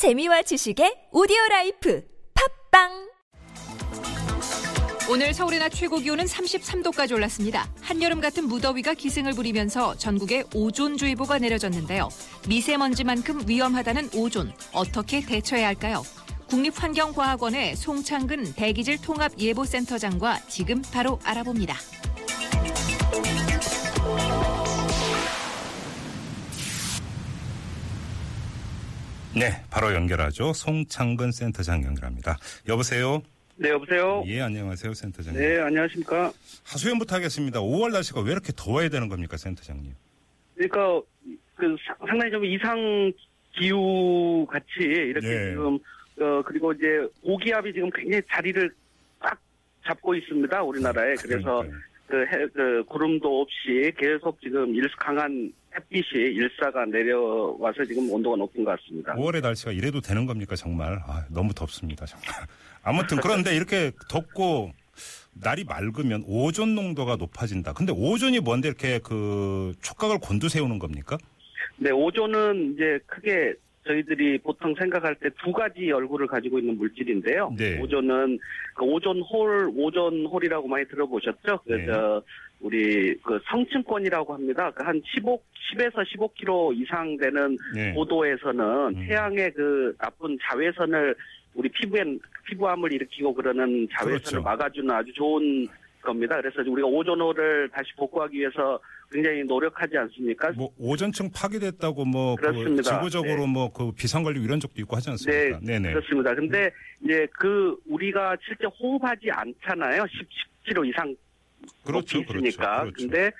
재미와 지식의 오디오 라이프 팟빵 오늘 서울의 낮 최고 기온은 33도까지 올랐습니다. 한여름 같은 무더위가 기승을 부리면서 전국에 오존주의보가 내려졌는데요. 미세먼지만큼 위험하다는 오존 어떻게 대처해야 할까요? 국립환경과학원의 송창근 대기질 통합 예보센터장과 지금 바로 알아봅니다. 네, 바로 연결하죠. 송창근 센터장 연결합니다. 여보세요? 네, 여보세요? 예, 안녕하세요, 센터장님. 네, 안녕하십니까? 하소연부터 하겠습니다. 5월 날씨가 왜 이렇게 더워야 되는 겁니까, 센터장님? 그러니까, 그, 사- 상당히 좀 이상 기후 같이 이렇게 네. 지금, 어, 그리고 이제 고기압이 지금 굉장히 자리를 꽉 잡고 있습니다, 우리나라에. 그래서 그러니까요. 그, 해, 그 구름도 없이 계속 지금 일, 강한 햇빛이 일사가 내려와서 지금 온도가 높은 것 같습니다. 5월의 날씨가 이래도 되는 겁니까, 정말? 아, 너무 덥습니다, 정말. 아무튼, 그런데 이렇게 덥고, 날이 맑으면 오존 농도가 높아진다. 근데 오존이 뭔데 이렇게 그 촉각을 곤두세우는 겁니까? 네, 오존은 이제 크게 저희들이 보통 생각할 때 두 가지 얼굴을 가지고 있는 물질인데요. 네. 오존은 그 오존홀, 오존홀이라고 많이 들어보셨죠? 그, 네. 저, 우리 그 성층권이라고 합니다. 그한 15, 10에서 15km 이상 되는 네. 고도에서는 음. 태양의 그 나쁜 자외선을 우리 피부엔 피부암을 일으키고 그러는 자외선을 그렇죠. 막아주는 아주 좋은 겁니다. 그래서 우리가 오존홀을 다시 복구하기 위해서 굉장히 노력하지 않습니까? 뭐 오존층 파괴됐다고 뭐그 그렇습니다. 지구적으로 네. 뭐그 비상 걸리고 이런 적도 있고 하지 않습니까? 네, 네네. 그렇습니다. 근데 이제 그 우리가 실제 호흡하지 않잖아요. 10, 10km 이상 그렇죠, 있으니까. 그렇죠, 그렇죠. 근데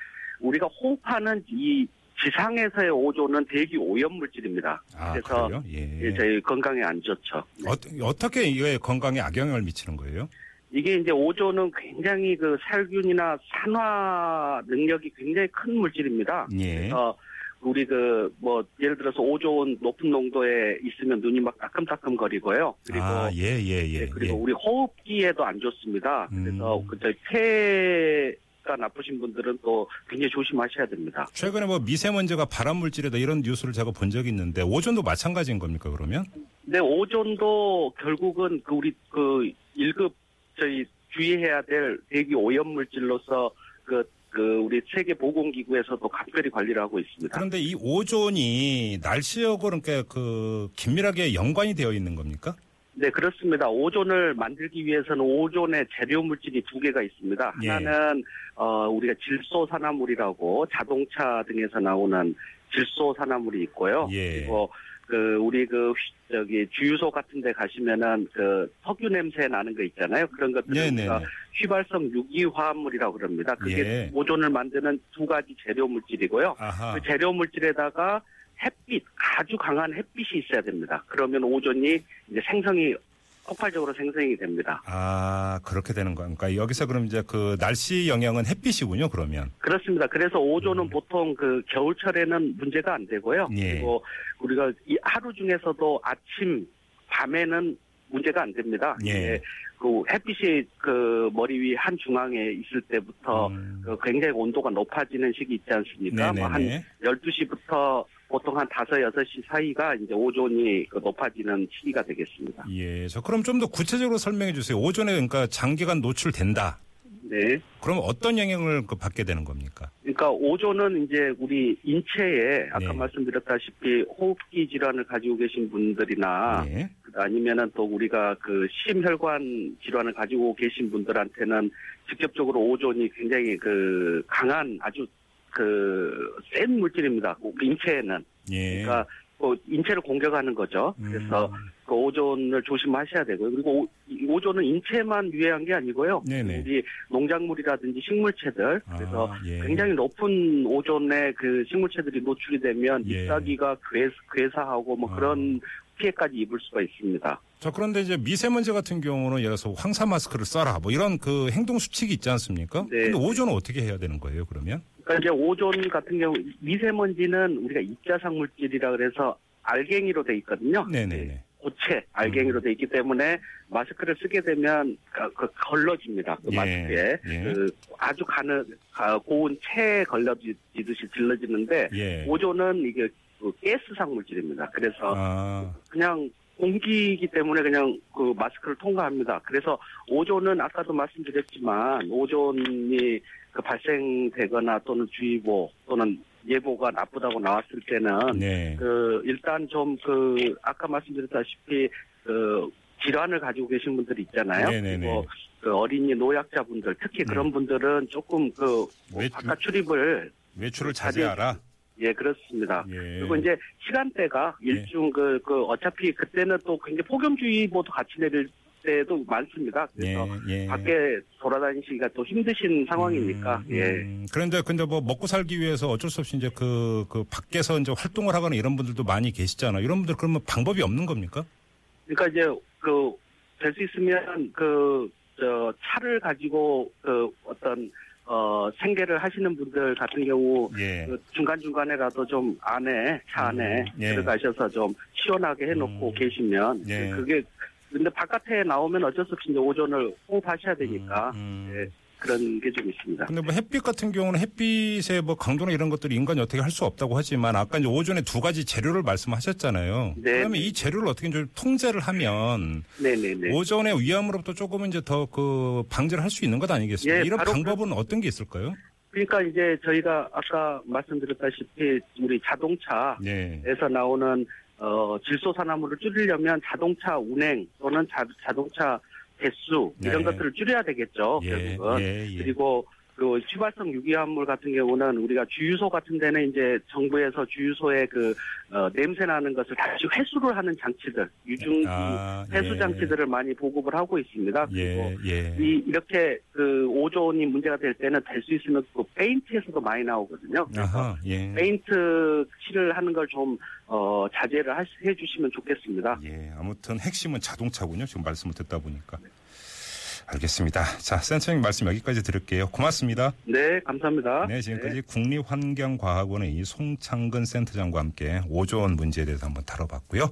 우리가 호흡하는 이 지상에서의 오존은 대기 오염 물질입니다. 아, 그래서? 예. 예, 저희 건강에 안 좋죠. 네. 어, 어떻게 이게 건강에 악영향을 미치는 거예요? 이게 이제 오존은 굉장히 그 살균이나 산화 능력이 굉장히 큰 물질입니다. 예. 그래서 우리 그 뭐 예를 들어서 오존 높은 농도에 있으면 눈이 막 따끔따끔 거리고요. 그리고 아, 예, 예, 예. 네, 그리고 예. 우리 호흡기에도 안 좋습니다. 그래서 음. 그저 폐가 나쁘신 분들은 또 굉장히 조심하셔야 됩니다. 최근에 뭐 미세먼지가 발암 물질이다 이런 뉴스를 제가 본 적이 있는데 오존도 마찬가지인 겁니까 그러면? 근데 오존도 결국은 그 우리 그 1급 저희 주의해야 될 대기 오염 물질로서 그, 그 우리 세계 보건기구에서도 각별히 관리를 하고 있습니다. 그런데 이 오존이 날씨하고 그러니까 그 긴밀하게 연관이 되어 있는 겁니까? 네, 그렇습니다. 오존을 만들기 위해서는 오존의 재료 물질이 두 개가 있습니다. 예. 하나는 어 우리가 질소 산화물이라고 자동차 등에서 나오는 질소 산화물이 있고요. 예. 그리고 그 우리 그 휘- 저기 주유소 같은 데 가시면은 그 석유 냄새 나는 거 있잖아요. 그런 것들을 네네네. 우리가 휘발성 유기화합물이라고 그럽니다. 그게 예. 오존을 만드는 두 가지 재료 물질이고요. 아하. 그 재료 물질에다가 햇빛, 아주 강한 햇빛이 있어야 됩니다. 그러면 오존이 이제 생성이 폭발적으로 생성이 됩니다. 아 그렇게 되는 거니까 그러니까 여기서 그럼 이제 그 날씨 영향은 햇빛이군요 그러면. 그렇습니다. 그래서 오존은 보통 그 겨울철에는 문제가 안 되고요. 음. 예. 그리고 우리가 이 하루 중에서도 아침, 밤에는 문제가 안 됩니다. 예. 그 햇빛이 그 머리 위 한 중앙에 있을 때부터 음. 그 굉장히 온도가 높아지는 시기 있지 않습니까? 뭐한 네네네. 12시부터 보통 한 5, 6시 사이가 이제 오존이 그 높아지는 시기가 되겠습니다. 예. 저 그럼 좀 더 구체적으로 설명해 주세요. 오존에 그러니까 장기간 노출된다. 네. 그럼 어떤 영향을 그 받게 되는 겁니까? 그러니까 오존은 이제 우리 인체에 아까 네. 말씀드렸다시피 호흡기 질환을 가지고 계신 분들이나 예. 아니면은 또 우리가 그 심혈관 질환을 가지고 계신 분들한테는 직접적으로 오존이 굉장히 그 강한 아주 그 센 물질입니다. 인체에는 예. 그러니까 뭐 인체를 공격하는 거죠. 그래서 음. 그 오존을 조심하셔야 되고요. 그리고 오, 이 오존은 인체만 유해한 게 아니고요. 네네. 우리 농작물이라든지 식물체들 그래서 아, 예. 굉장히 높은 오존에 그 식물체들이 노출이 되면 예. 잎사귀가 괴, 괴사하고 뭐 아. 그런 피해까지 입을 수가 있습니다. 자, 그런데 이제 미세먼지 같은 경우는 예를 들어서 황사 마스크를 써라 뭐 이런 그 행동 수칙이 있지 않습니까? 네. 근데 오존은 어떻게 해야 되는 거예요, 그러면? 그러니까 이제 오존 같은 경우 미세먼지는 우리가 입자상 물질이라 그래서 알갱이로 돼 있거든요. 네네네. 고체 알갱이로 돼 있기 때문에 마스크를 쓰게 되면 그, 그 걸러집니다. 그 예, 마스크에 예. 그 아주 가는 가- 고운 체에 걸러지듯이 질러지는데 예. 오존은 이게 그 가스상 물질입니다. 그래서 아, 그냥 공기이기 때문에 그냥 그 마스크를 통과합니다. 그래서 오존은 아까도 말씀드렸지만 오존이 그 발생되거나 또는 주의보 또는 예보가 나쁘다고 나왔을 때는 네. 그 일단 좀 그 아까 말씀드렸다시피 그 질환을 가지고 계신 분들 있잖아요. 네네네. 그리고 그 어린이 노약자분들 특히 그런 네. 분들은 조금 그 외- 바깥 출입을 외출을 자제하라. 예 그렇습니다. 예. 그리고 이제 시간대가 일중 그, 그 어차피 그때는 또 굉장히 폭염주의보도 같이 내릴 때도 많습니다. 그래서 예, 예. 밖에 돌아다니시기가 또 힘드신 상황이니까 음, 예. 음. 그런데 근데 뭐 먹고 살기 위해서 어쩔 수 없이 이제 그, 그 밖에서 이제 활동을 하거나 이런 분들도 많이 계시잖아요. 이런 분들 그러면 방법이 없는 겁니까? 그러니까 이제 그 될 수 있으면 그 저 차를 가지고 그 어떤 어 생계를 하시는 분들 같은 경우 예. 그 중간중간에라도 좀 안에 차 안에 음, 예. 들어가셔서 좀 시원하게 해놓고 음, 계시면 예. 그게 근데 바깥에 나오면 어쩔 수 없이 이제 오존을 호흡하셔야 되니까 음, 음. 예, 그런 게 좀 있습니다. 근데 뭐 햇빛 같은 경우는 햇빛의 뭐 강도나 이런 것들이 인간이 어떻게 할 수 없다고 하지만 아까 이제 오존에 두 가지 재료를 말씀하셨잖아요. 네. 그러면 이 재료를 어떻게 좀 통제를 하면 네네네. 오존의 위험으로부터 조금은 이제 더 그 방지를 할 수 있는 것 아니겠습니까? 예, 이런 방법은 어떤 게 있을까요? 그러니까 이제 저희가 아까 말씀드렸다시피 우리 자동차에서 예. 나오는 어, 질소 산화물을 줄이려면 자동차 운행 또는 자, 자동차 대수 이런 네. 것들을 줄여야 되겠죠. 예. 결국은. 예. 예. 그리고 그 휘발성 유기화물 같은 경우는 우리가 주유소 같은 데는 이제 정부에서 주유소에 그 어, 냄새 나는 것을 다시 회수를 하는 장치들 유증 아, 회수 예. 장치들을 많이 보급을 하고 있습니다. 그리고 예. 예. 이 이렇게 그 오존이 문제가 될 때는 될 수 있으면 그 페인트에서도 많이 나오거든요. 그래서 아하. 예. 페인트 칠을 하는 걸좀 어, 자제를 하- 해주시면 좋겠습니다. 예, 아무튼 핵심은 자동차군요. 지금 말씀을 듣다 보니까. 알겠습니다. 자, 센터님 말씀 여기까지 들을게요. 고맙습니다. 네, 감사합니다. 네, 지금까지 국립환경과학원의 이 송창근 센터장과 함께 오존 문제에 대해서 한번 다뤄봤고요.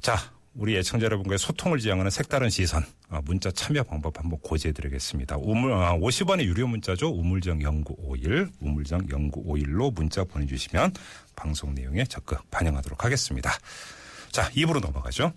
자, 우리 애청자 여러분과의 소통을 지향하는 색다른 시선, 어, 문자 참여 방법 한번 고지해드리겠습니다. 우물, 아, 50원의 유료 문자죠. 우물정 0951, 우물정 0951로 문자 보내주시면 방송 내용에 적극 반영하도록 하겠습니다. 자, 입으로 넘어가죠.